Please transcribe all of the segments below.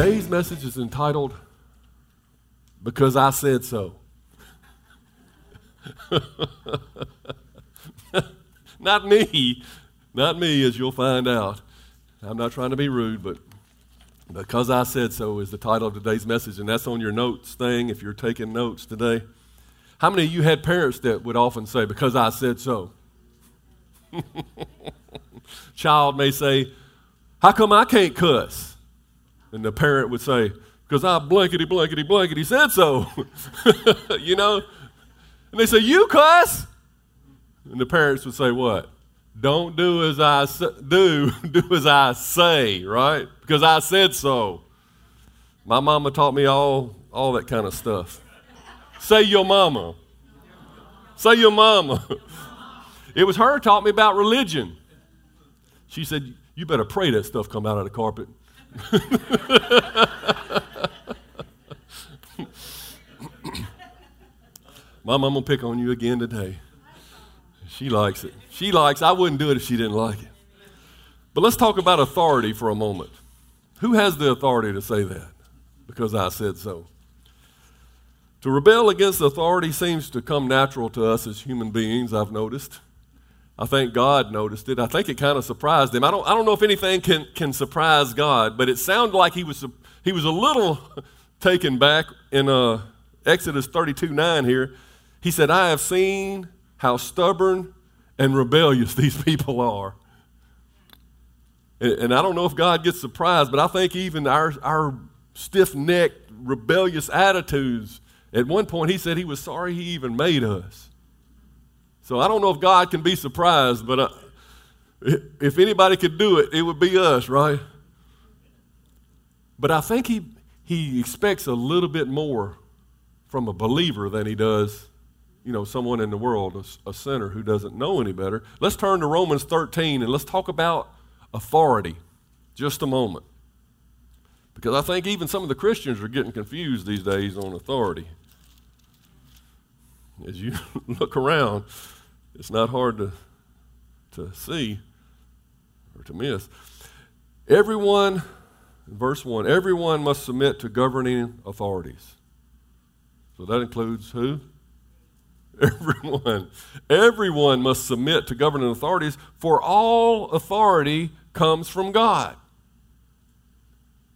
Today's message is entitled Because I Said So. not me, not me, as you'll find out. I'm not trying to be rude, but Because I Said So is the title of today's message, and that's on your notes thing if you're taking notes today. How many of you had parents that would often say, Because I said so? Child may say, How come I can't cuss? And the parent would say, Because I blankety, blankety, blankety said so. you know? And they say, You cuss? And the parents would say, What? Don't do as I do, do as I say, right? Because I said so. My mama taught me all, all that kind of stuff. Say your mama. Say your mama. It was her taught me about religion. She said, You better pray that stuff come out of the carpet. Mom, I'm going to pick on you again today. She likes it. She likes I wouldn't do it if she didn't like it. But let's talk about authority for a moment. Who has the authority to say that? Because I said so. To rebel against authority seems to come natural to us as human beings, I've noticed. I think God noticed it. I think it kind of surprised him. I don't, I don't know if anything can, can surprise God, but it sounded like he was, he was a little taken back in uh, Exodus 32 9 here. He said, I have seen how stubborn and rebellious these people are. And, and I don't know if God gets surprised, but I think even our, our stiff necked, rebellious attitudes, at one point he said he was sorry he even made us. So I don't know if God can be surprised, but uh, if anybody could do it, it would be us, right? But I think he, he expects a little bit more from a believer than he does, you know, someone in the world, a, a sinner who doesn't know any better. Let's turn to Romans 13 and let's talk about authority just a moment. Because I think even some of the Christians are getting confused these days on authority. As you look around, it's not hard to, to see or to miss. Everyone, verse 1, everyone must submit to governing authorities. So that includes who? Everyone. Everyone must submit to governing authorities, for all authority comes from God.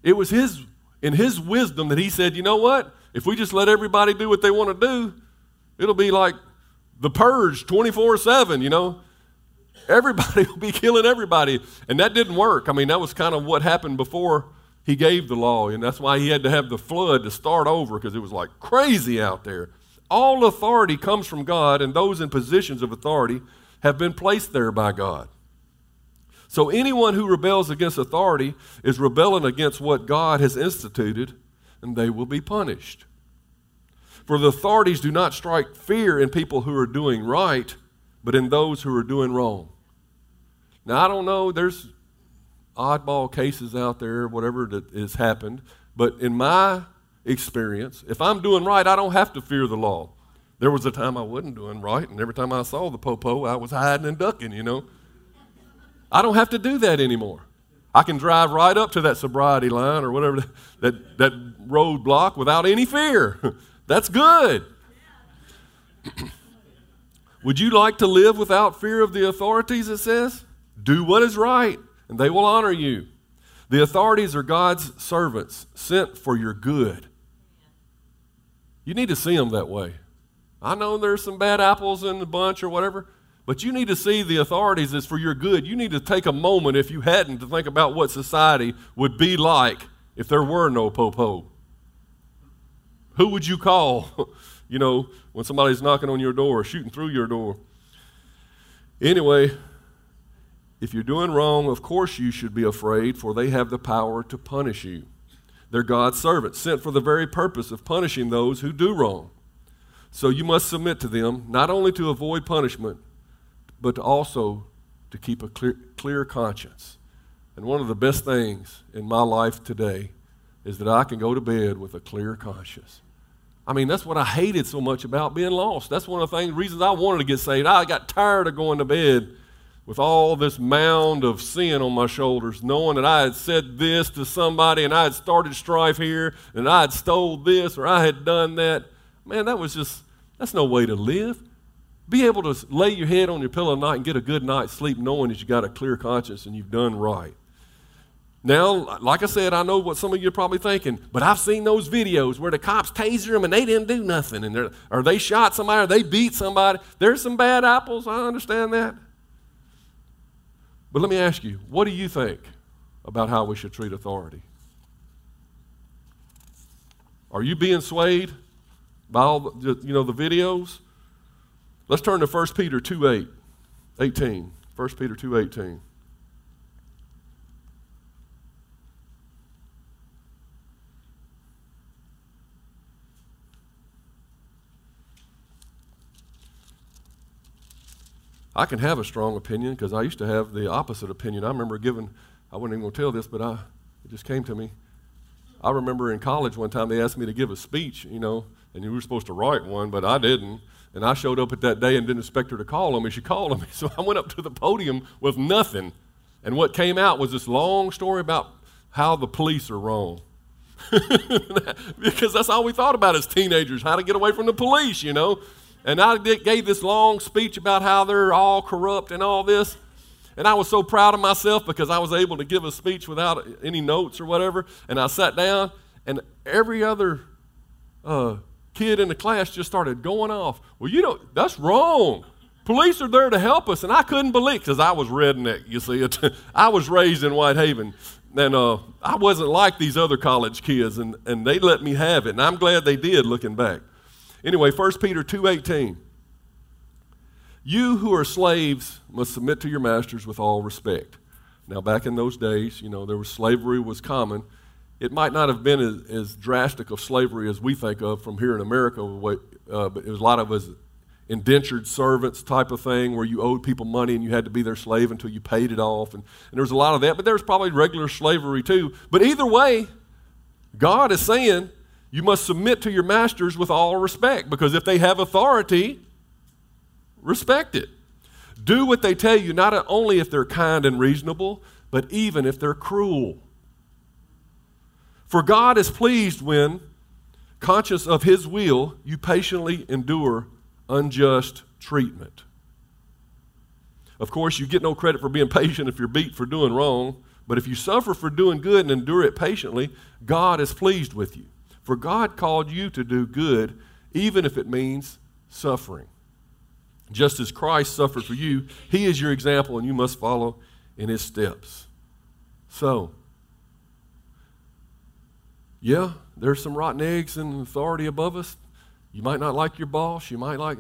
It was his in his wisdom that he said, you know what? If we just let everybody do what they want to do, it'll be like the purge 24 7, you know. Everybody will be killing everybody. And that didn't work. I mean, that was kind of what happened before he gave the law. And that's why he had to have the flood to start over because it was like crazy out there. All authority comes from God, and those in positions of authority have been placed there by God. So anyone who rebels against authority is rebelling against what God has instituted, and they will be punished. For the authorities do not strike fear in people who are doing right, but in those who are doing wrong. Now, I don't know, there's oddball cases out there, whatever that has happened, but in my experience, if I'm doing right, I don't have to fear the law. There was a time I wasn't doing right, and every time I saw the popo, I was hiding and ducking, you know. I don't have to do that anymore. I can drive right up to that sobriety line or whatever that, that roadblock without any fear. That's good. Would you like to live without fear of the authorities, it says? Do what is right, and they will honor you. The authorities are God's servants sent for your good. You need to see them that way. I know there's some bad apples in the bunch or whatever, but you need to see the authorities as for your good. You need to take a moment, if you hadn't, to think about what society would be like if there were no popo. Who would you call, you know, when somebody's knocking on your door, or shooting through your door? Anyway, if you're doing wrong, of course you should be afraid, for they have the power to punish you. They're God's servants, sent for the very purpose of punishing those who do wrong. So you must submit to them, not only to avoid punishment, but also to keep a clear, clear conscience. And one of the best things in my life today is that I can go to bed with a clear conscience. I mean, that's what I hated so much about being lost. That's one of the things, reasons I wanted to get saved. I got tired of going to bed with all this mound of sin on my shoulders, knowing that I had said this to somebody and I had started strife here and I had stole this or I had done that. Man, that was just, that's no way to live. Be able to lay your head on your pillow at night and get a good night's sleep knowing that you've got a clear conscience and you've done right. Now, like I said, I know what some of you are probably thinking, but I've seen those videos where the cops taser them and they didn't do nothing, and or they shot somebody or they beat somebody. There's some bad apples. I understand that. But let me ask you, what do you think about how we should treat authority? Are you being swayed by all the, you know, the videos? Let's turn to 1 Peter 2 8, 18. 1 Peter 2 18. I can have a strong opinion because I used to have the opposite opinion. I remember giving, I wasn't even going to tell this, but I, it just came to me. I remember in college one time they asked me to give a speech, you know, and you were supposed to write one, but I didn't. And I showed up at that day and didn't expect her to call on me. She called on me. So I went up to the podium with nothing. And what came out was this long story about how the police are wrong. because that's all we thought about as teenagers how to get away from the police, you know. And I gave this long speech about how they're all corrupt and all this. And I was so proud of myself because I was able to give a speech without any notes or whatever. And I sat down, and every other uh, kid in the class just started going off. Well, you know, that's wrong. Police are there to help us. And I couldn't believe because I was redneck, you see. I was raised in Whitehaven. And uh, I wasn't like these other college kids, and, and they let me have it. And I'm glad they did looking back. Anyway, 1 Peter 2:18. You who are slaves must submit to your masters with all respect. Now, back in those days, you know, there was slavery was common. It might not have been as, as drastic of slavery as we think of from here in America, uh, but it was a lot of us indentured servants type of thing where you owed people money and you had to be their slave until you paid it off. And, and there was a lot of that, but there was probably regular slavery too. But either way, God is saying you must submit to your masters with all respect because if they have authority, respect it. Do what they tell you, not only if they're kind and reasonable, but even if they're cruel. For God is pleased when, conscious of His will, you patiently endure unjust treatment. Of course, you get no credit for being patient if you're beat for doing wrong, but if you suffer for doing good and endure it patiently, God is pleased with you. For God called you to do good, even if it means suffering. Just as Christ suffered for you, He is your example, and you must follow in His steps. So, yeah, there's some rotten eggs and authority above us. You might not like your boss, you might like,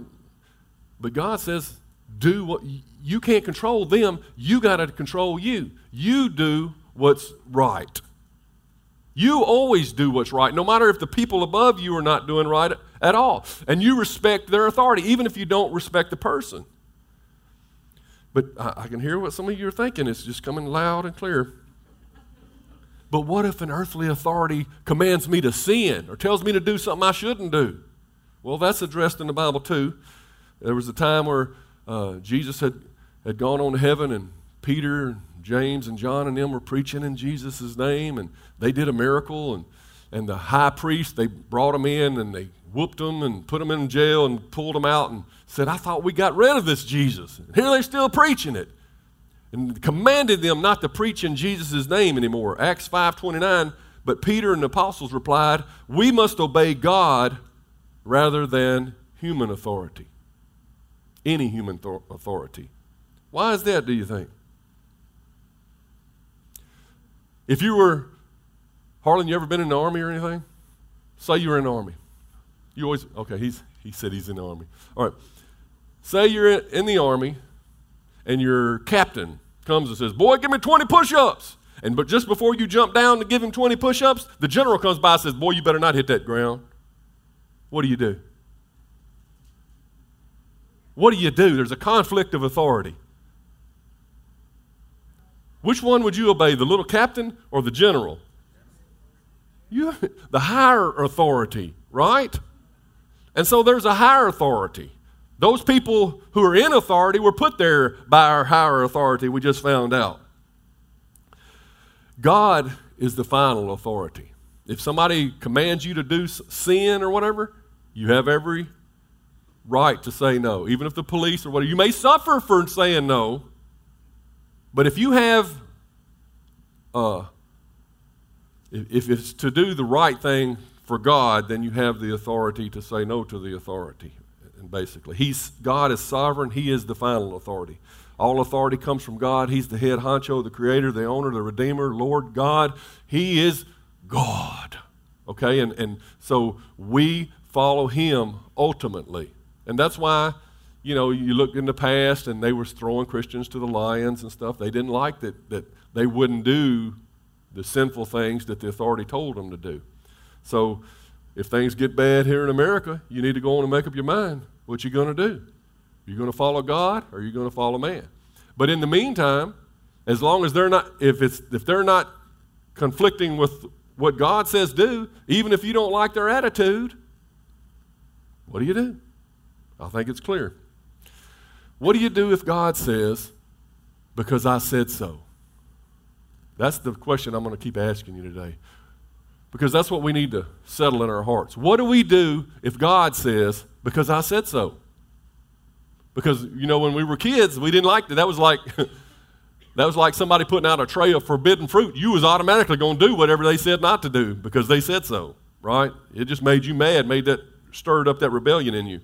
but God says, do what you can't control them, you got to control you. You do what's right. You always do what's right, no matter if the people above you are not doing right at all. And you respect their authority, even if you don't respect the person. But I, can hear what some of you are thinking. It's just coming loud and clear. But what if an earthly authority commands me to sin or tells me to do something I shouldn't do? Well, that's addressed in the Bible too. There was a time where uh, Jesus had, had gone on to heaven, and Peter James and John and them were preaching in Jesus' name, and they did a miracle. And, and the high priest, they brought them in and they whooped them and put them in jail and pulled them out and said, I thought we got rid of this Jesus. And here they're still preaching it. And commanded them not to preach in Jesus' name anymore. Acts 5.29, but Peter and the apostles replied, We must obey God rather than human authority. Any human authority. Why is that, do you think? If you were, Harlan, you ever been in the army or anything? Say you were in the army. You always, okay, he's, he said he's in the army. All right. Say you're in the army and your captain comes and says, Boy, give me 20 push ups. And but just before you jump down to give him 20 push ups, the general comes by and says, Boy, you better not hit that ground. What do you do? What do you do? There's a conflict of authority. Which one would you obey, the little captain or the general? You, the higher authority, right? And so there's a higher authority. Those people who are in authority were put there by our higher authority, we just found out. God is the final authority. If somebody commands you to do sin or whatever, you have every right to say no. Even if the police or whatever, you may suffer for saying no, but if you have, uh, if it's to do the right thing for God, then you have the authority to say no to the authority. And basically, He's God is sovereign. He is the final authority. All authority comes from God. He's the head honcho, the creator, the owner, the redeemer, Lord God. He is God. Okay? And, and so we follow him ultimately. And that's why, you know, you look in the past and they were throwing Christians to the lions and stuff. They didn't like that, that they wouldn't do the sinful things that the authority told them to do. So if things get bad here in America, you need to go on and make up your mind what you're going to do. You're going to follow God or you're going to follow man. But in the meantime, as long as they're not, if, it's, if they're not conflicting with what God says do, even if you don't like their attitude, what do you do? I think it's clear. What do you do if God says, because I said so? That's the question I'm going to keep asking you today. Because that's what we need to settle in our hearts. What do we do if God says, because I said so? Because, you know, when we were kids, we didn't like that. That was like. that was like somebody putting out a tray of forbidden fruit. You was automatically going to do whatever they said not to do because they said so, right? It just made you mad, made that stirred up that rebellion in you.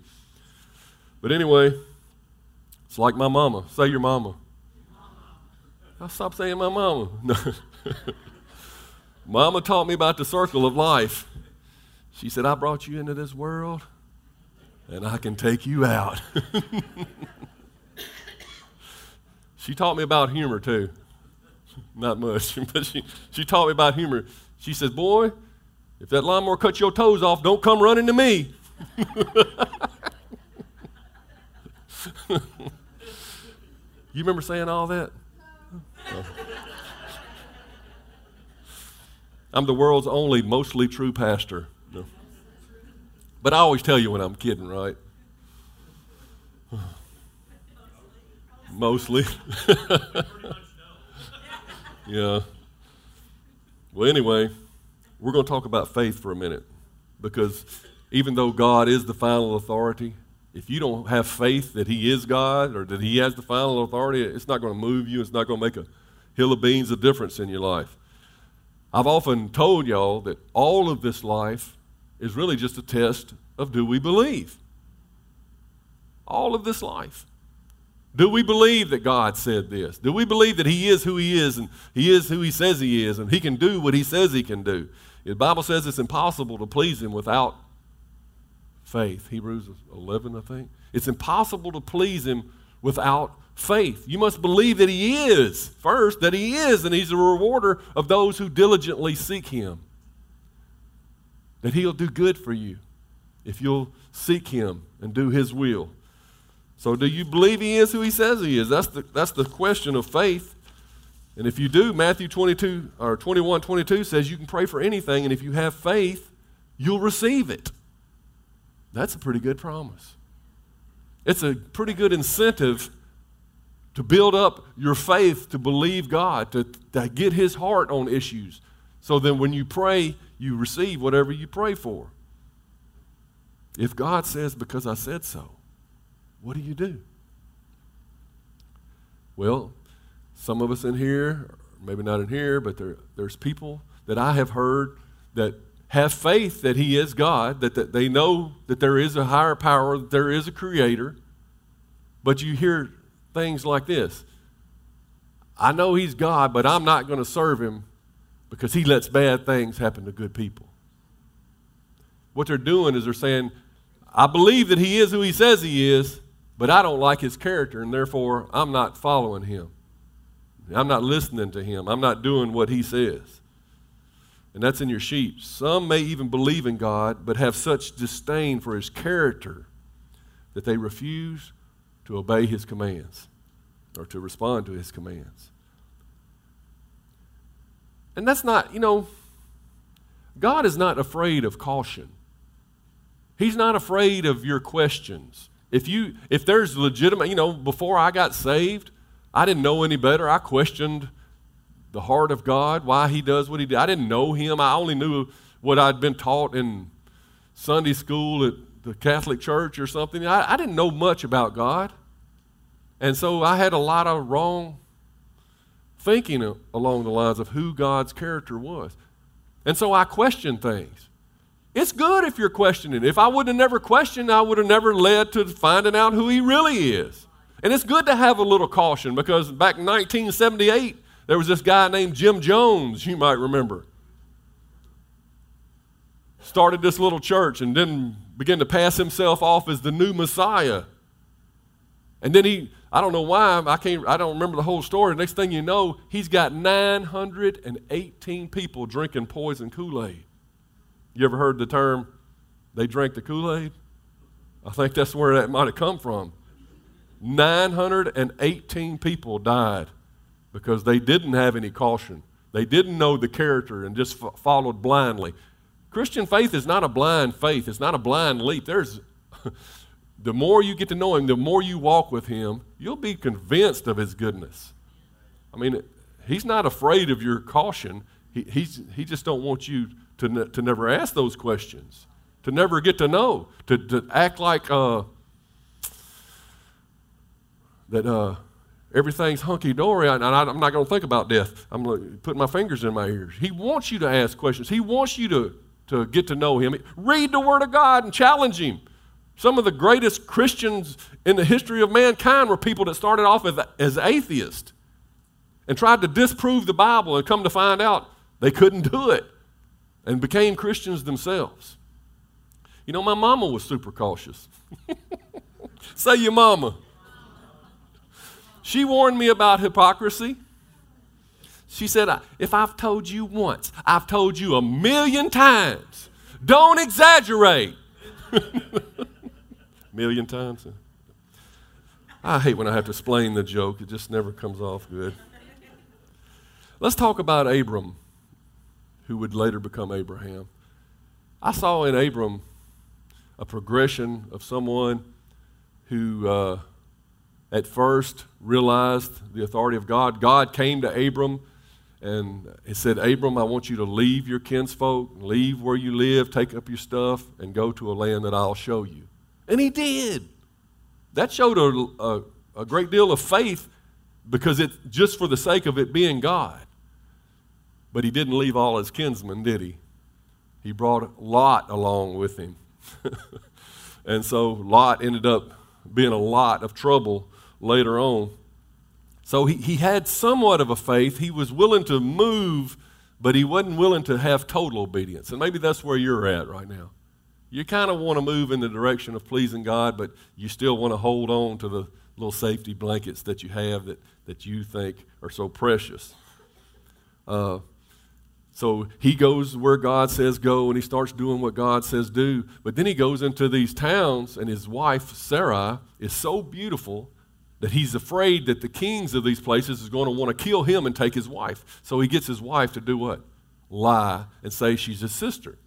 But anyway, it's like my mama. Say your mama. I stop saying my mama. Mama taught me about the circle of life. She said, I brought you into this world and I can take you out. she taught me about humor too. Not much, but she, she taught me about humor. She says, Boy, if that lawnmower cuts your toes off, don't come running to me. You remember saying all that? I'm the world's only mostly true pastor. No. But I always tell you when I'm kidding, right? Mostly. yeah. Well, anyway, we're going to talk about faith for a minute because even though God is the final authority, if you don't have faith that He is God or that He has the final authority, it's not going to move you. It's not going to make a hill of beans of difference in your life. I've often told y'all that all of this life is really just a test of do we believe? All of this life. Do we believe that God said this? Do we believe that He is who He is and He is who He says He is and He can do what He says He can do? The Bible says it's impossible to please Him without faith. Hebrews 11, I think. It's impossible to please Him without faith. You must believe that He is, first, that He is, and He's a rewarder of those who diligently seek Him. That He'll do good for you if you'll seek Him and do His will. So, do you believe He is who He says He is? That's the, that's the question of faith. And if you do, Matthew 22 or 21 22 says you can pray for anything, and if you have faith, you'll receive it. That's a pretty good promise. It's a pretty good incentive to build up your faith to believe God, to, to get His heart on issues. So then when you pray, you receive whatever you pray for. If God says, because I said so, what do you do? Well, some of us in here, maybe not in here, but there, there's people that I have heard that have faith that He is God, that, that they know that there is a higher power, that there is a creator. But you hear things like this I know He's God, but I'm not going to serve Him because He lets bad things happen to good people. What they're doing is they're saying, I believe that He is who He says He is, but I don't like His character, and therefore I'm not following Him. I'm not listening to him. I'm not doing what he says. And that's in your sheep. Some may even believe in God, but have such disdain for his character that they refuse to obey his commands or to respond to his commands. And that's not, you know, God is not afraid of caution. He's not afraid of your questions. If you if there's legitimate, you know, before I got saved, I didn't know any better. I questioned the heart of God, why he does what he did. I didn't know him. I only knew what I'd been taught in Sunday school at the Catholic Church or something. I, I didn't know much about God. And so I had a lot of wrong thinking along the lines of who God's character was. And so I questioned things. It's good if you're questioning. If I would have never questioned, I would have never led to finding out who he really is. And it's good to have a little caution because back in 1978, there was this guy named Jim Jones, you might remember. Started this little church and then began to pass himself off as the new Messiah. And then he, I don't know why, I can't, I don't remember the whole story. Next thing you know, he's got 918 people drinking poison Kool-Aid. You ever heard the term, they drank the Kool Aid? I think that's where that might have come from. 918 people died because they didn't have any caution. They didn't know the character and just f- followed blindly. Christian faith is not a blind faith, it's not a blind leap. There's. the more you get to know him, the more you walk with him, you'll be convinced of his goodness. I mean, he's not afraid of your caution. He, he's, he just don't want you to, ne- to never ask those questions, to never get to know, to, to act like uh, that uh, everything's hunky dory, and I, am not going to think about death. I'm putting my fingers in my ears. He wants you to ask questions. He wants you to, to get to know Him. Read the Word of God and challenge Him. Some of the greatest Christians in the history of mankind were people that started off as, as atheists and tried to disprove the Bible and come to find out they couldn't do it and became Christians themselves. You know, my mama was super cautious. Say your mama. She warned me about hypocrisy. She said, If I've told you once, I've told you a million times. Don't exaggerate. million times. I hate when I have to explain the joke, it just never comes off good. Let's talk about Abram who would later become Abraham. I saw in Abram a progression of someone who uh, at first realized the authority of God. God came to Abram and he said, Abram, I want you to leave your kinsfolk, leave where you live, take up your stuff, and go to a land that I'll show you. And he did. That showed a, a, a great deal of faith because it's just for the sake of it being God. But he didn't leave all his kinsmen, did he? He brought Lot along with him. and so Lot ended up being a lot of trouble later on. So he, he had somewhat of a faith. He was willing to move, but he wasn't willing to have total obedience. And maybe that's where you're at right now. You kind of want to move in the direction of pleasing God, but you still want to hold on to the little safety blankets that you have that, that you think are so precious. Uh, so he goes where God says go and he starts doing what God says do. But then he goes into these towns and his wife, Sarai, is so beautiful that he's afraid that the kings of these places is going to want to kill him and take his wife. So he gets his wife to do what? Lie and say she's his sister.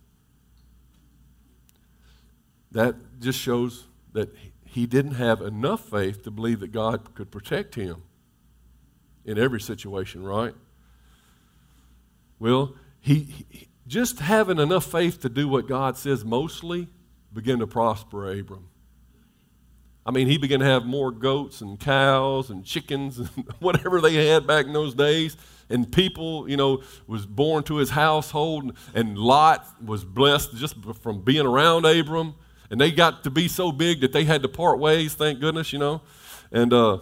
That just shows that he didn't have enough faith to believe that God could protect him in every situation, right? Well, he, he, just having enough faith to do what God says mostly began to prosper Abram. I mean, he began to have more goats and cows and chickens and whatever they had back in those days. And people, you know, was born to his household. And Lot was blessed just from being around Abram. And they got to be so big that they had to part ways, thank goodness, you know. And uh,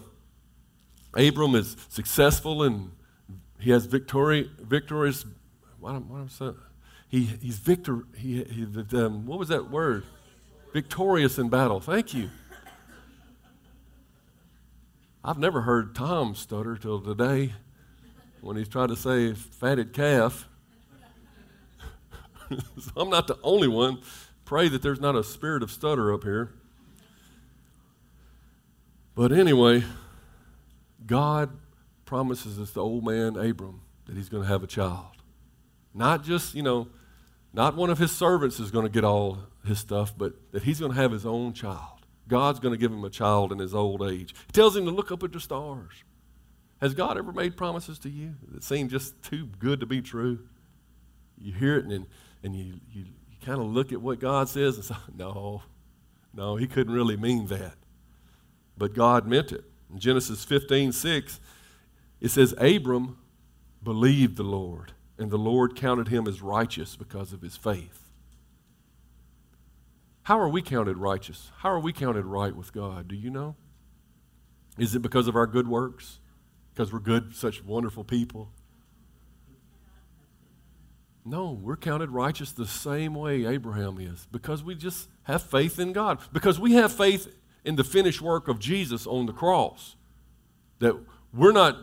Abram is successful and he has victory, victorious what am, what am saying? He, he's victor. He, he um, what was that word? Victorious in battle. Thank you. I've never heard Tom stutter till today. when he's trying to say fatted calf. so I'm not the only one. Pray that there's not a spirit of stutter up here. But anyway, God promises us the old man Abram that he's going to have a child. Not just, you know, not one of his servants is going to get all his stuff, but that he's going to have his own child. God's going to give him a child in his old age. He tells him to look up at the stars. Has God ever made promises to you that seem just too good to be true? You hear it and, and you, you, you kind of look at what God says and say, no, no, he couldn't really mean that. But God meant it. In Genesis 15, 6, it says, Abram believed the Lord, and the Lord counted him as righteous because of his faith. How are we counted righteous? How are we counted right with God? Do you know? Is it because of our good works? Because we're good, such wonderful people? No, we're counted righteous the same way Abraham is because we just have faith in God. Because we have faith in the finished work of Jesus on the cross. That we're not,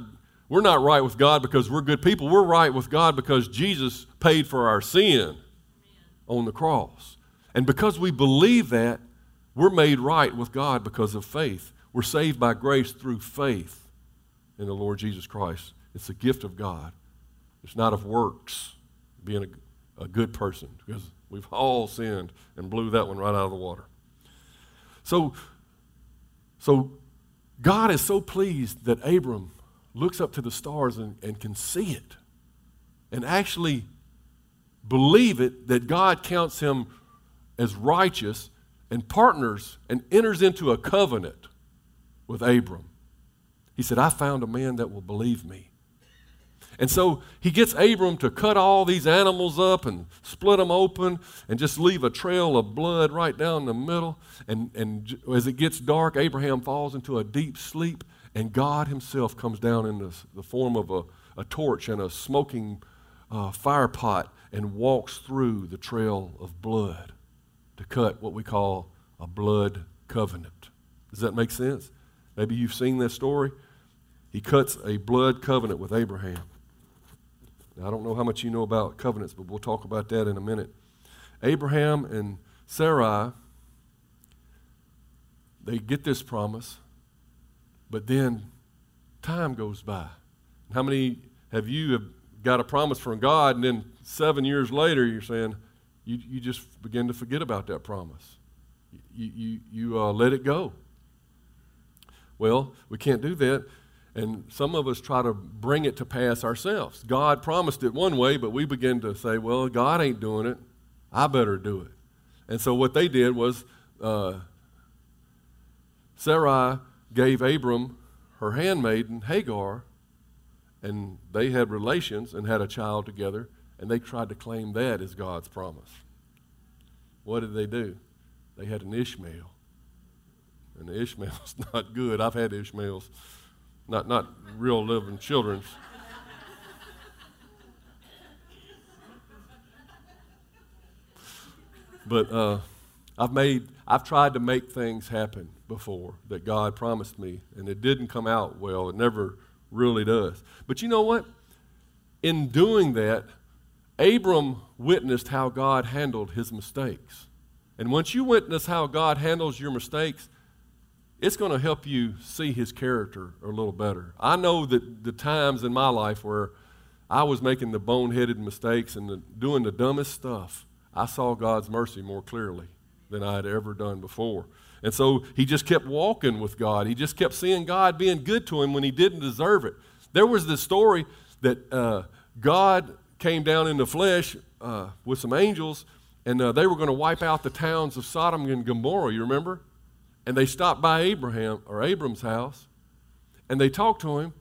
we're not right with God because we're good people. We're right with God because Jesus paid for our sin on the cross. And because we believe that, we're made right with God because of faith. We're saved by grace through faith in the Lord Jesus Christ. It's a gift of God. It's not of works, being a, a good person, because we've all sinned and blew that one right out of the water. So, so God is so pleased that Abram looks up to the stars and, and can see it and actually believe it that God counts him as righteous and partners and enters into a covenant with Abram. He said, I found a man that will believe me. And so he gets Abram to cut all these animals up and split them open and just leave a trail of blood right down the middle. And, and as it gets dark, Abraham falls into a deep sleep, and God himself comes down in the, the form of a, a torch and a smoking uh, fire pot and walks through the trail of blood to cut what we call a blood covenant. Does that make sense? Maybe you've seen this story. He cuts a blood covenant with Abraham. Now, I don't know how much you know about covenants, but we'll talk about that in a minute. Abraham and Sarai, they get this promise, but then time goes by. How many have you have got a promise from God, and then seven years later you're saying, you, you just begin to forget about that promise? You, you, you uh, let it go. Well, we can't do that. And some of us try to bring it to pass ourselves. God promised it one way, but we begin to say, well, God ain't doing it. I better do it. And so what they did was uh, Sarai gave Abram her handmaiden, Hagar, and they had relations and had a child together, and they tried to claim that as God's promise. What did they do? They had an Ishmael. And Ishmael's not good. I've had Ishmaels not, not real living children's. but uh, I've made, I've tried to make things happen before that God promised me, and it didn't come out well. It never really does. But you know what? In doing that, Abram witnessed how God handled his mistakes. And once you witness how God handles your mistakes, it's going to help you see his character a little better. I know that the times in my life where I was making the boneheaded mistakes and the, doing the dumbest stuff, I saw God's mercy more clearly than I had ever done before. And so he just kept walking with God. He just kept seeing God being good to him when he didn't deserve it. There was this story that uh, God came down in the flesh uh, with some angels, and uh, they were going to wipe out the towns of Sodom and Gomorrah. You remember? and they stopped by Abraham or Abram's house and they talked to him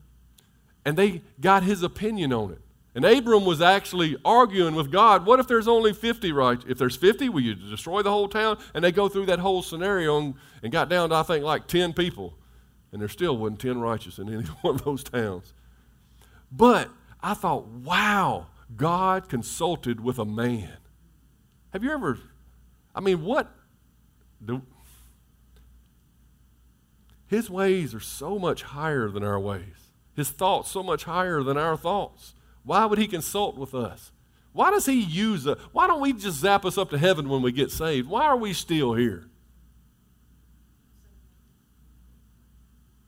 and they got his opinion on it. And Abram was actually arguing with God, what if there's only 50 right? If there's 50, will you destroy the whole town? And they go through that whole scenario and, and got down to, I think, like 10 people. And there still wasn't 10 righteous in any one of those towns. But I thought, wow, God consulted with a man. Have you ever, I mean, what, do, his ways are so much higher than our ways. his thoughts so much higher than our thoughts. Why would he consult with us? Why does he use us? Why don't we just zap us up to heaven when we get saved? Why are we still here?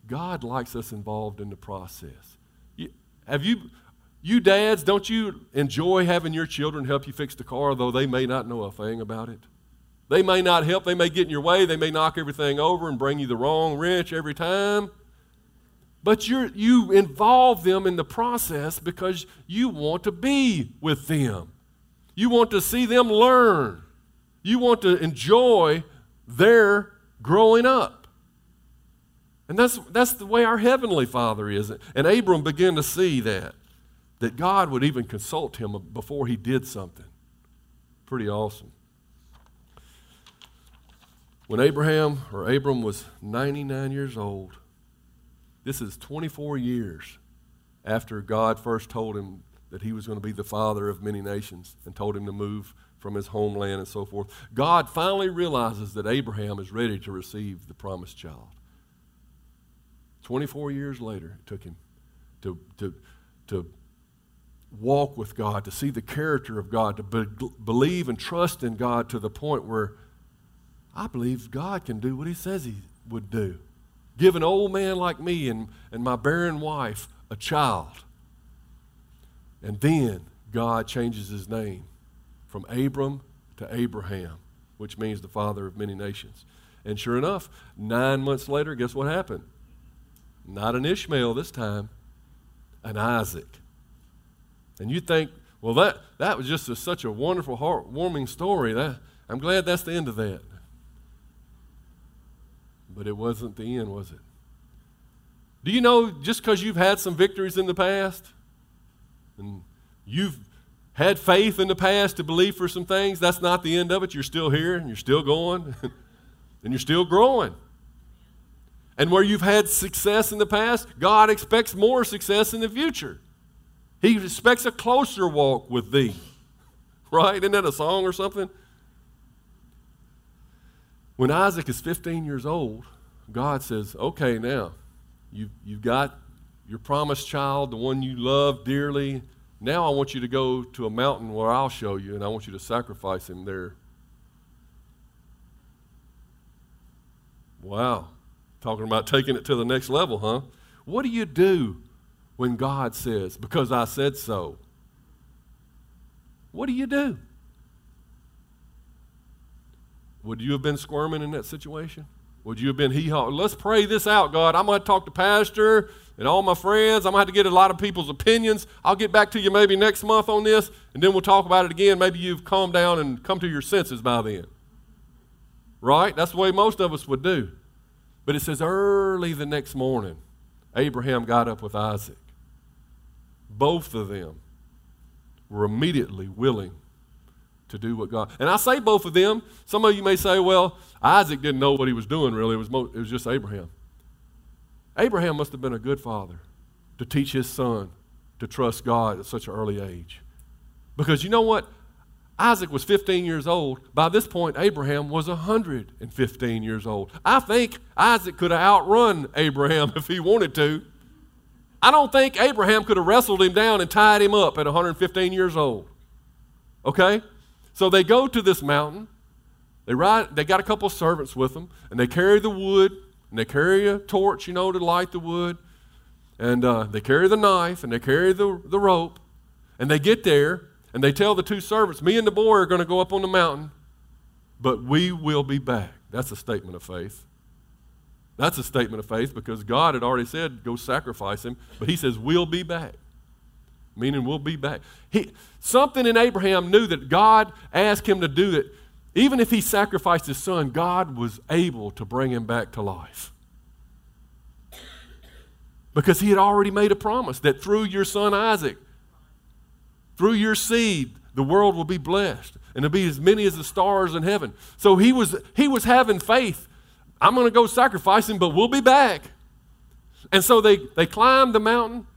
God likes us involved in the process. You, have you, you dads, don't you enjoy having your children help you fix the car, though they may not know a thing about it? They may not help, they may get in your way, they may knock everything over and bring you the wrong wrench every time. But you you involve them in the process because you want to be with them. You want to see them learn. You want to enjoy their growing up. And that's, that's the way our Heavenly Father is. And Abram began to see that, that God would even consult him before he did something. Pretty awesome. When Abraham or Abram was 99 years old, this is 24 years after God first told him that he was going to be the father of many nations and told him to move from his homeland and so forth. God finally realizes that Abraham is ready to receive the promised child. 24 years later, it took him to, to, to walk with God, to see the character of God, to be, believe and trust in God to the point where I believe God can do what He says He would do. Give an old man like me and, and my barren wife a child. And then God changes his name from Abram to Abraham, which means the father of many nations. And sure enough, nine months later, guess what happened? Not an Ishmael this time, an Isaac. And you think, well, that, that was just a, such a wonderful, heartwarming story. That, I'm glad that's the end of that. But it wasn't the end, was it? Do you know just because you've had some victories in the past and you've had faith in the past to believe for some things, that's not the end of it. You're still here and you're still going and you're still growing. And where you've had success in the past, God expects more success in the future. He expects a closer walk with thee. Right? Isn't that a song or something? When Isaac is 15 years old, God says, Okay, now, you've, you've got your promised child, the one you love dearly. Now I want you to go to a mountain where I'll show you, and I want you to sacrifice him there. Wow. Talking about taking it to the next level, huh? What do you do when God says, Because I said so? What do you do? Would you have been squirming in that situation? Would you have been hee haw? Let's pray this out, God. I'm going to talk to Pastor and all my friends. I'm going to have to get a lot of people's opinions. I'll get back to you maybe next month on this, and then we'll talk about it again. Maybe you've calmed down and come to your senses by then. Right? That's the way most of us would do. But it says early the next morning, Abraham got up with Isaac. Both of them were immediately willing to do what God. And I say both of them. Some of you may say, well, Isaac didn't know what he was doing really. It was, mo- it was just Abraham. Abraham must have been a good father to teach his son to trust God at such an early age. Because you know what? Isaac was 15 years old. By this point, Abraham was 115 years old. I think Isaac could have outrun Abraham if he wanted to. I don't think Abraham could have wrestled him down and tied him up at 115 years old. Okay? So they go to this mountain. They ride, they got a couple of servants with them, and they carry the wood, and they carry a torch, you know, to light the wood. And uh, they carry the knife, and they carry the, the rope. And they get there, and they tell the two servants, Me and the boy are going to go up on the mountain, but we will be back. That's a statement of faith. That's a statement of faith because God had already said, Go sacrifice him, but He says, We'll be back meaning we'll be back. He, something in Abraham knew that God asked him to do it. Even if he sacrificed his son, God was able to bring him back to life. Because he had already made a promise that through your son Isaac, through your seed, the world will be blessed. And there'll be as many as the stars in heaven. So he was, he was having faith. I'm going to go sacrifice him, but we'll be back. And so they, they climbed the mountain.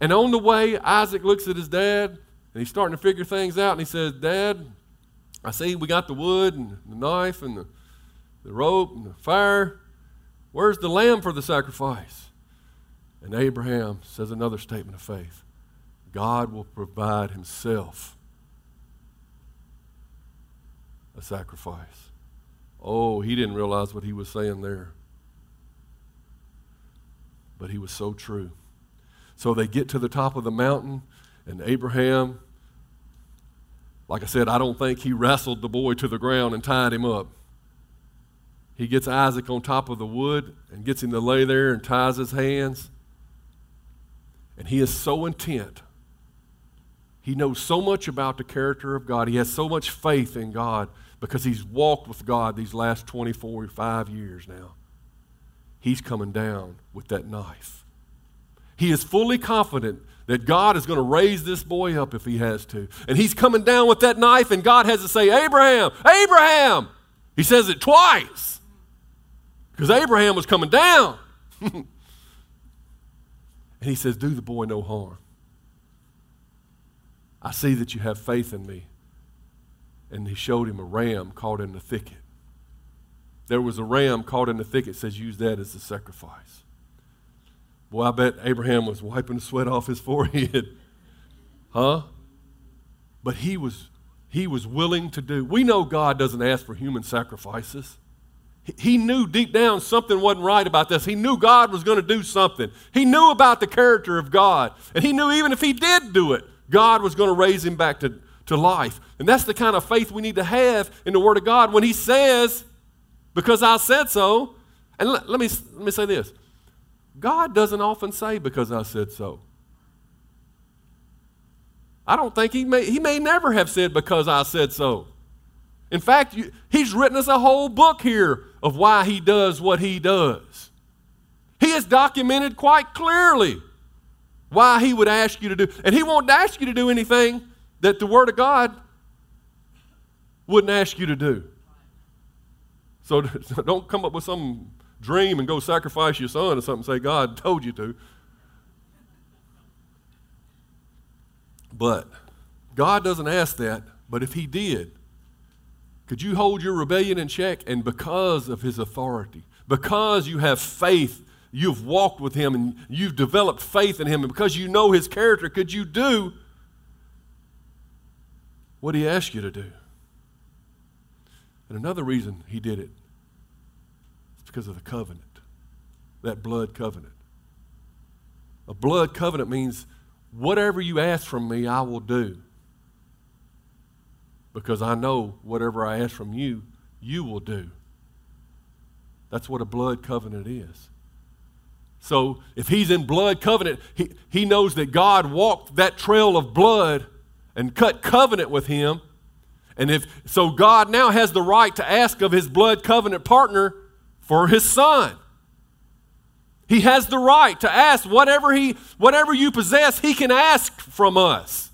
And on the way, Isaac looks at his dad and he's starting to figure things out. And he says, Dad, I see we got the wood and the knife and the, the rope and the fire. Where's the lamb for the sacrifice? And Abraham says another statement of faith God will provide himself a sacrifice. Oh, he didn't realize what he was saying there. But he was so true. So they get to the top of the mountain, and Abraham, like I said, I don't think he wrestled the boy to the ground and tied him up. He gets Isaac on top of the wood and gets him to lay there and ties his hands. And he is so intent. He knows so much about the character of God. He has so much faith in God because he's walked with God these last 24, 5 years now. He's coming down with that knife. He is fully confident that God is going to raise this boy up if he has to. And he's coming down with that knife, and God has to say, Abraham, Abraham! He says it twice because Abraham was coming down. and he says, Do the boy no harm. I see that you have faith in me and he showed him a ram caught in the thicket. There was a ram caught in the thicket, says use that as the sacrifice. Boy, I bet Abraham was wiping the sweat off his forehead. huh? But he was he was willing to do. We know God doesn't ask for human sacrifices. He knew deep down something wasn't right about this. He knew God was going to do something. He knew about the character of God. And he knew even if he did do it, God was going to raise him back to, to life. And that's the kind of faith we need to have in the Word of God when He says, because I said so. And let, let, me, let me say this God doesn't often say, because I said so. I don't think he may, he may never have said, because I said so. In fact, you, he's written us a whole book here of why he does what he does. He has documented quite clearly why he would ask you to do. And he won't ask you to do anything that the Word of God wouldn't ask you to do. So don't come up with some dream and go sacrifice your son or something, say God told you to. But God doesn't ask that, but if He did, could you hold your rebellion in check? And because of His authority, because you have faith, you've walked with Him and you've developed faith in Him, and because you know His character, could you do what did he asked you to do. And another reason he did it is because of the covenant, that blood covenant. A blood covenant means whatever you ask from me, I will do. Because I know whatever I ask from you, you will do. That's what a blood covenant is. So if he's in blood covenant, he, he knows that God walked that trail of blood and cut covenant with him. And if so God now has the right to ask of his blood covenant partner for his son. He has the right to ask whatever he whatever you possess, he can ask from us.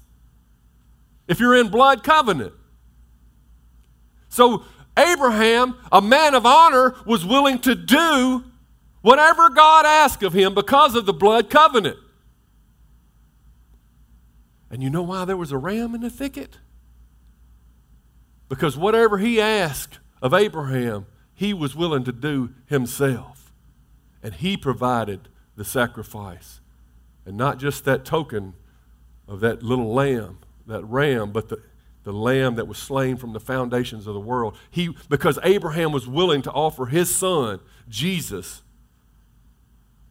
If you're in blood covenant. So Abraham, a man of honor, was willing to do whatever God asked of him because of the blood covenant. And you know why there was a ram in the thicket? Because whatever he asked of Abraham, he was willing to do himself. And he provided the sacrifice. And not just that token of that little lamb, that ram, but the, the lamb that was slain from the foundations of the world. He, because Abraham was willing to offer his son, Jesus,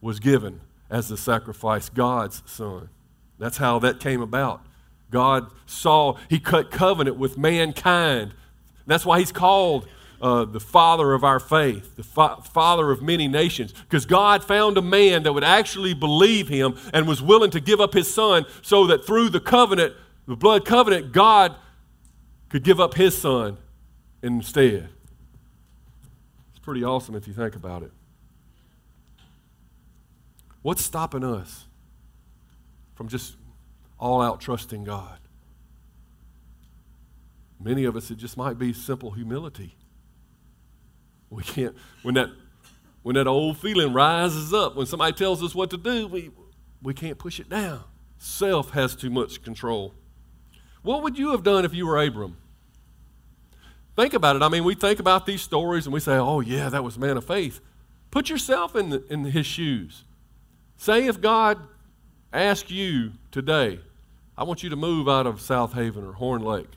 was given as the sacrifice, God's son. That's how that came about. God saw, He cut covenant with mankind. That's why He's called uh, the father of our faith, the fa- father of many nations, because God found a man that would actually believe Him and was willing to give up His son so that through the covenant, the blood covenant, God could give up His son instead. It's pretty awesome if you think about it. What's stopping us? From just all out trusting God. Many of us, it just might be simple humility. We can't, when that, when that old feeling rises up, when somebody tells us what to do, we, we can't push it down. Self has too much control. What would you have done if you were Abram? Think about it. I mean, we think about these stories and we say, oh, yeah, that was a man of faith. Put yourself in, the, in his shoes. Say if God asked you today, I want you to move out of Southaven or Horn Lake,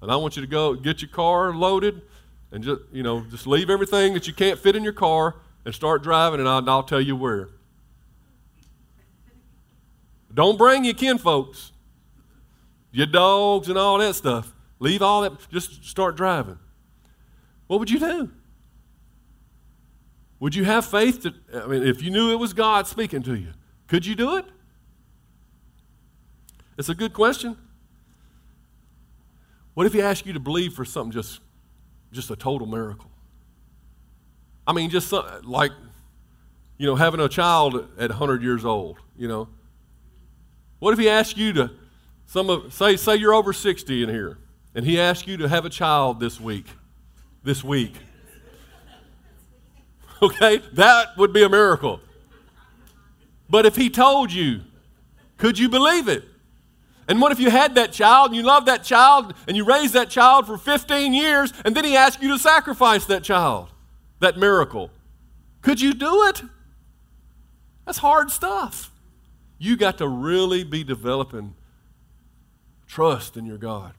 and I want you to go get your car loaded and just, you know, just leave everything that you can't fit in your car and start driving, and I'll, I'll tell you where. Don't bring your kinfolks, your dogs, and all that stuff. Leave all that, just start driving. What would you do? Would you have faith to, I mean, if you knew it was God speaking to you, could you do it? It's a good question. What if he asked you to believe for something just, just a total miracle? I mean, just some, like, you know, having a child at 100 years old, you know. What if he asked you to, some of, say, say you're over 60 in here, and he asked you to have a child this week, this week. Okay, that would be a miracle. But if he told you, could you believe it? And what if you had that child and you loved that child and you raised that child for 15 years and then he asked you to sacrifice that child, that miracle? Could you do it? That's hard stuff. You got to really be developing trust in your God.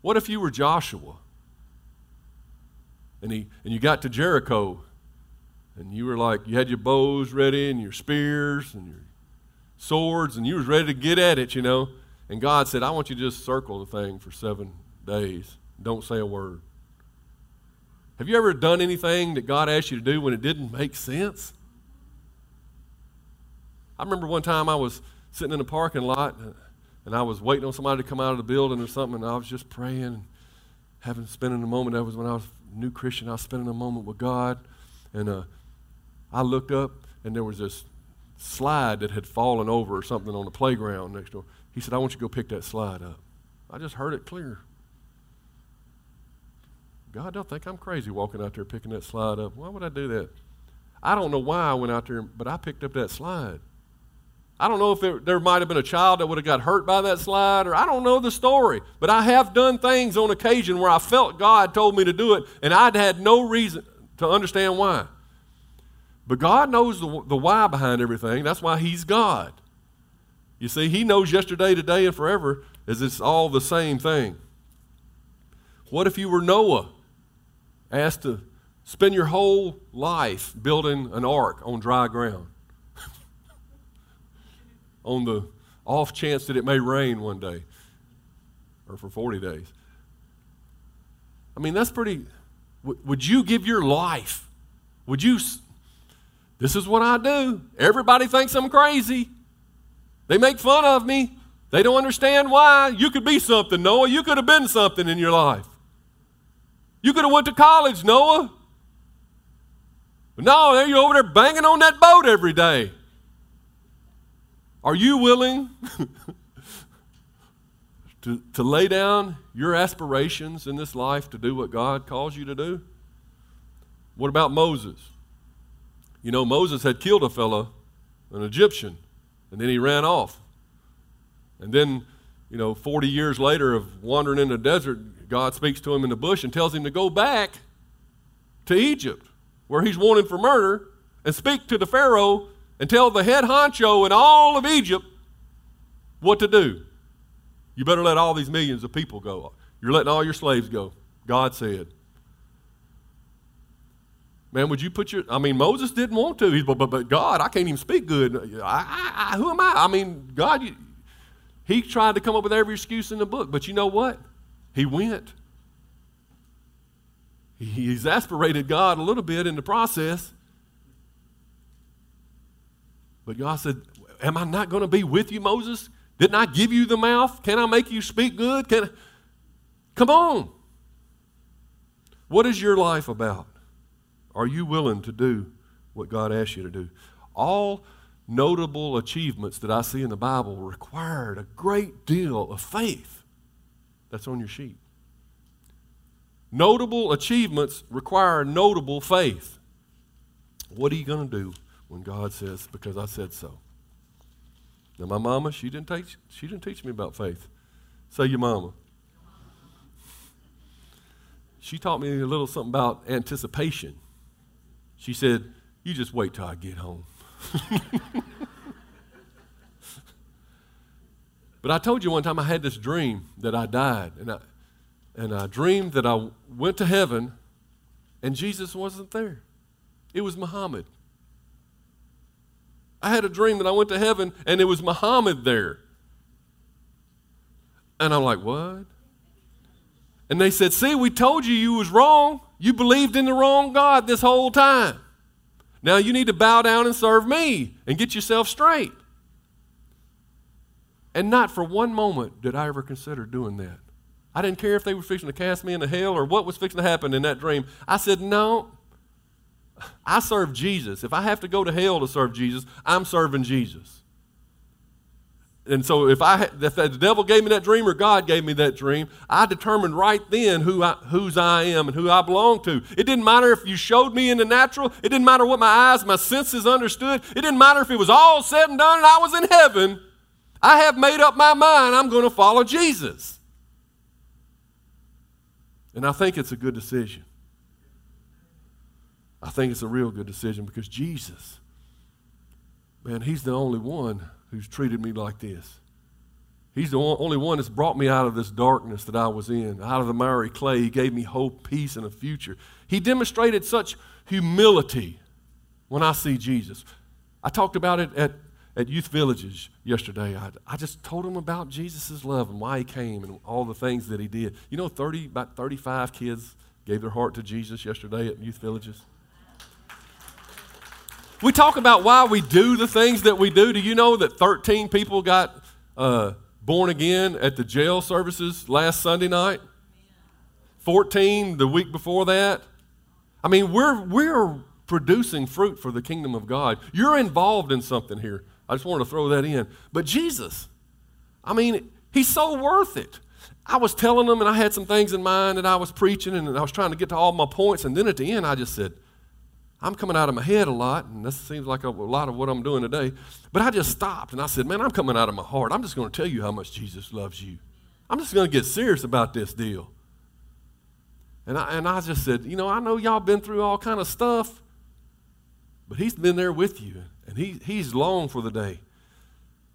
What if you were Joshua and, he, and you got to Jericho and you were like, you had your bows ready and your spears and your swords, and you was ready to get at it, you know. And God said, I want you to just circle the thing for seven days. Don't say a word. Have you ever done anything that God asked you to do when it didn't make sense? I remember one time I was sitting in a parking lot and I was waiting on somebody to come out of the building or something, and I was just praying and having spending a moment. That was when I was a new Christian. I was spending a moment with God, and uh, I looked up and there was this slide that had fallen over or something on the playground next door. He said, I want you to go pick that slide up. I just heard it clear. God don't think I'm crazy walking out there picking that slide up. Why would I do that? I don't know why I went out there, but I picked up that slide. I don't know if there, there might have been a child that would have got hurt by that slide, or I don't know the story. But I have done things on occasion where I felt God told me to do it, and I'd had no reason to understand why. But God knows the, the why behind everything. That's why He's God. You see, He knows yesterday, today, and forever as it's all the same thing. What if you were Noah, asked to spend your whole life building an ark on dry ground? on the off chance that it may rain one day or for 40 days. I mean, that's pretty. would you give your life? Would you this is what I do. Everybody thinks I'm crazy. They make fun of me. They don't understand why. You could be something, Noah. You could have been something in your life. You could have went to college, Noah. But no, there you over there banging on that boat every day. Are you willing to, to lay down your aspirations in this life to do what God calls you to do? What about Moses? You know, Moses had killed a fellow, an Egyptian, and then he ran off. And then, you know, 40 years later of wandering in the desert, God speaks to him in the bush and tells him to go back to Egypt, where he's wanted for murder, and speak to the Pharaoh and tell the head honcho in all of Egypt what to do. You better let all these millions of people go. You're letting all your slaves go, God said. Man, would you put your? I mean, Moses didn't want to. He's, but, but, but God, I can't even speak good. I, I, who am I? I mean, God, you, he tried to come up with every excuse in the book. But you know what? He went. He, he exasperated God a little bit in the process. But God said, Am I not going to be with you, Moses? Didn't I give you the mouth? Can I make you speak good? Can I? Come on. What is your life about? Are you willing to do what God asks you to do? All notable achievements that I see in the Bible required a great deal of faith. That's on your sheet. Notable achievements require notable faith. What are you going to do when God says, because I said so? Now, my mama, she didn't teach, she didn't teach me about faith. Say your mama. She taught me a little something about anticipation. She said, You just wait till I get home. but I told you one time I had this dream that I died, and I, and I dreamed that I went to heaven and Jesus wasn't there. It was Muhammad. I had a dream that I went to heaven and it was Muhammad there. And I'm like, what? And they said, see, we told you you was wrong. You believed in the wrong God this whole time. Now you need to bow down and serve me and get yourself straight. And not for one moment did I ever consider doing that. I didn't care if they were fixing to cast me into hell or what was fixing to happen in that dream. I said, no, I serve Jesus. If I have to go to hell to serve Jesus, I'm serving Jesus. And so if, I, if the devil gave me that dream or God gave me that dream, I determined right then who I, whose I am and who I belong to. It didn't matter if you showed me in the natural. It didn't matter what my eyes, my senses understood. It didn't matter if it was all said and done and I was in heaven. I have made up my mind I'm going to follow Jesus. And I think it's a good decision. I think it's a real good decision because Jesus, man, He's the only one who's treated me like this. He's the only one that's brought me out of this darkness that I was in, out of the miry clay. He gave me hope, peace, and a future. He demonstrated such humility when I see Jesus. I talked about it at, at Youth Villages yesterday. I, I just told them about Jesus' love and why he came and all the things that he did. You know, 30, about 35 kids gave their heart to Jesus yesterday at Youth Villages. We talk about why we do the things that we do. Do you know that 13 people got uh, born again at the jail services last Sunday night? 14 the week before that. I mean, we're, we're producing fruit for the kingdom of God. You're involved in something here. I just wanted to throw that in. But Jesus, I mean, he's so worth it. I was telling them, and I had some things in mind that I was preaching, and I was trying to get to all my points. And then at the end, I just said, I'm coming out of my head a lot, and this seems like a, a, lot of what I'm doing today. But I just stopped and I said, Man, I'm coming out of my heart. I'm just going to tell you how much Jesus loves you. I'm just going to get serious about this deal. And I, and I just said, You know, I know y'all been through all kind of stuff, but He's been there with you, and he, He's long for the day.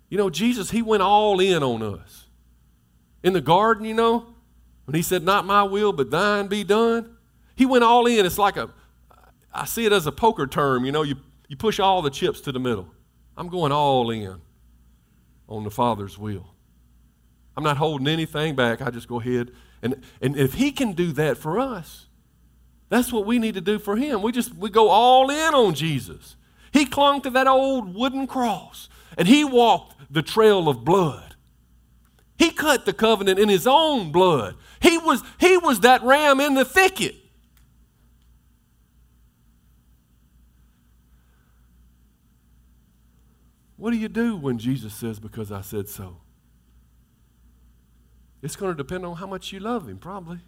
You know, Jesus, He went all in on us. In the garden, you know, when He said, Not my will, but thine be done, He went all in. It's like a I see it as a poker term. You know, you, you push all the chips to the middle. I'm going all in on the Father's will. I'm not holding anything back. I just go ahead. And, and if He can do that for us, that's what we need to do for Him. We just we go all in on Jesus. He clung to that old wooden cross and He walked the trail of blood. He cut the covenant in His own blood. He was, he was that ram in the thicket. What do you do when Jesus says, Because I said so? It's going to depend on how much you love Him, probably.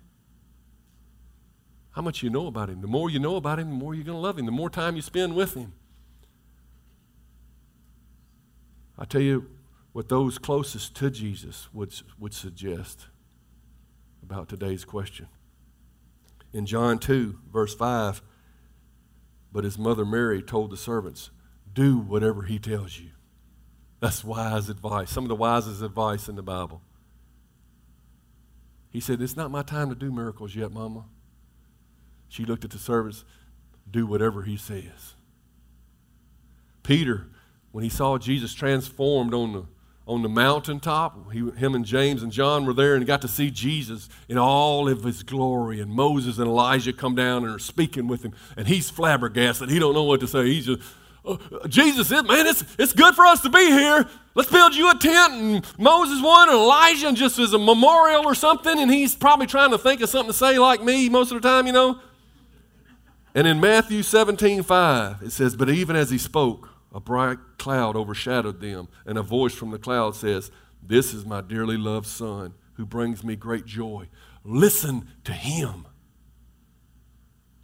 How much you know about Him. The more you know about Him, the more you're going to love Him, the more time you spend with Him. I tell you what those closest to Jesus would, would suggest about today's question. In John 2, verse 5, but his mother Mary told the servants, Do whatever he tells you. That's wise advice, some of the wisest advice in the Bible. He said, It's not my time to do miracles yet, Mama. She looked at the servants, do whatever he says. Peter, when he saw Jesus transformed on the, on the mountaintop, he, him and James and John were there and got to see Jesus in all of his glory. And Moses and Elijah come down and are speaking with him. And he's flabbergasted. He don't know what to say. He's just, Uh, Jesus, it, man, it's, it's good for us to be here. Let's build you a tent. And Moses one and Elijah just as a memorial or something. And he's probably trying to think of something to say like me most of the time, you know. And in Matthew 17, 5, it says, But even as he spoke, a bright cloud overshadowed them, and a voice from the cloud says, This is my dearly loved Son, who brings me great joy. Listen to him.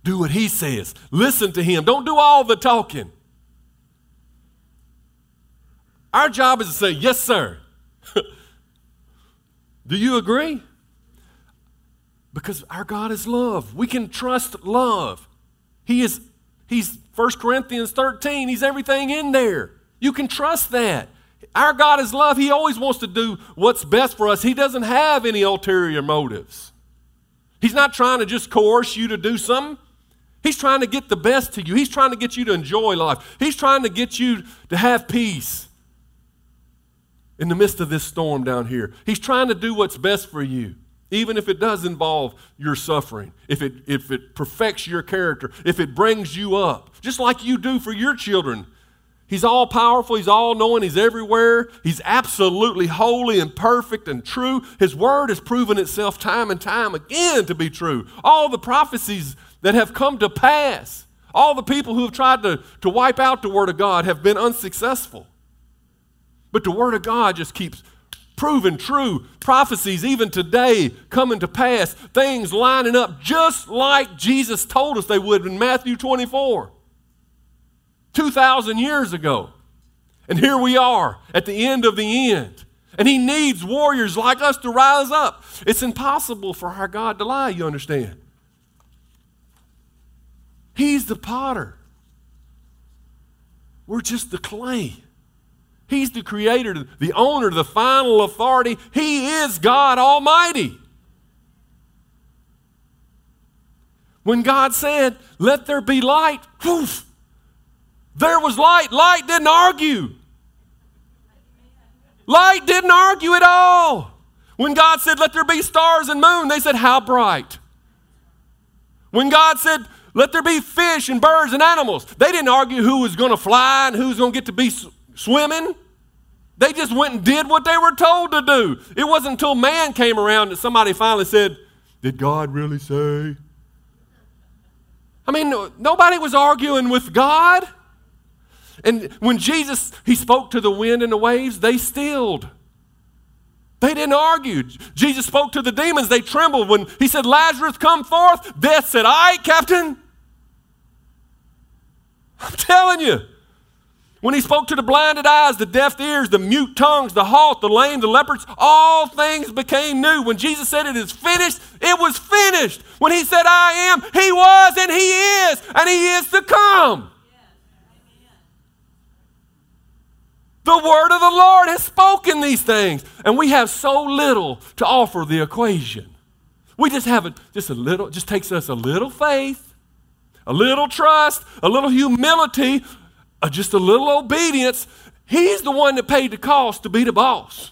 Do what he says. Listen to him. Don't do all the talking. Our job is to say, Yes, sir. do you agree? Because our God is love. We can trust love. He is He's 1 Corinthians 13. He's everything in there. You can trust that. Our God is love. He always wants to do what's best for us. He doesn't have any ulterior motives. He's not trying to just coerce you to do something. He's trying to get the best to you. He's trying to get you to enjoy life. He's trying to get you to have peace in the midst of this storm down here. He's trying to do what's best for you, even if it does involve your suffering, if it, if it perfects your character, if it brings you up, just like you do for your children. He's all powerful, He's all knowing, He's everywhere. He's absolutely holy and perfect and true. His word has proven itself time and time again to be true. All the prophecies that have come to pass, all the people who have tried to, to wipe out the word of God have been unsuccessful. But the word of God just keeps proving true. Prophecies, even today, coming to pass. Things lining up just like Jesus told us they would in Matthew 24. 2,000 years ago. And here we are at the end of the end. And he needs warriors like us to rise up. It's impossible for our God to lie, you understand. He's the potter. We're just the clay. He's the creator, the owner, the final authority. He is God Almighty. When God said, Let there be light, poof, there was light. Light didn't argue. Light didn't argue at all. When God said, Let there be stars and moon, they said, How bright. When God said, Let there be fish and birds and animals, they didn't argue who was going to fly and who's going to get to be swimming. They just went and did what they were told to do. It wasn't until man came around that somebody finally said, Did God really say? I mean, nobody was arguing with God. And when Jesus, he spoke to the wind and the waves, they stilled. They didn't argue. Jesus spoke to the demons, they trembled. When he said, Lazarus, come forth, death said, I, Captain. I'm telling you. When he spoke to the blinded eyes, the deaf ears, the mute tongues, the halt, the lame, the lepers, all things became new. When Jesus said it is finished, it was finished. When he said, I am, he was and he is, and he is to come. The word of the Lord has spoken these things, and we have so little to offer the equation. We just have it, just a little, just takes us a little faith, a little trust, a little humility, Uh, just a little obedience. He's the one that paid the cost to be the boss.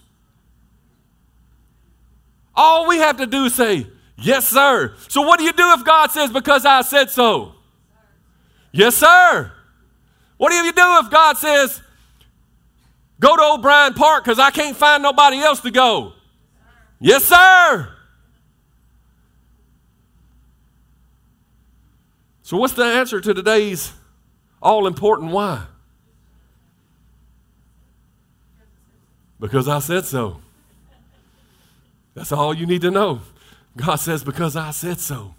All we have to do is say, Yes, sir. So, what do you do if God says, Because I said so? Yes, sir. What do you do if God says, Go to O'Brien Park because I can't find nobody else to go. Yes, sir. So, what's the answer to today's all important why? Because I said so. That's all you need to know. God says, Because I said so.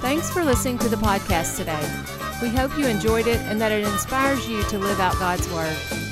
Thanks for listening to the podcast today. We hope you enjoyed it and that it inspires you to live out God's Word.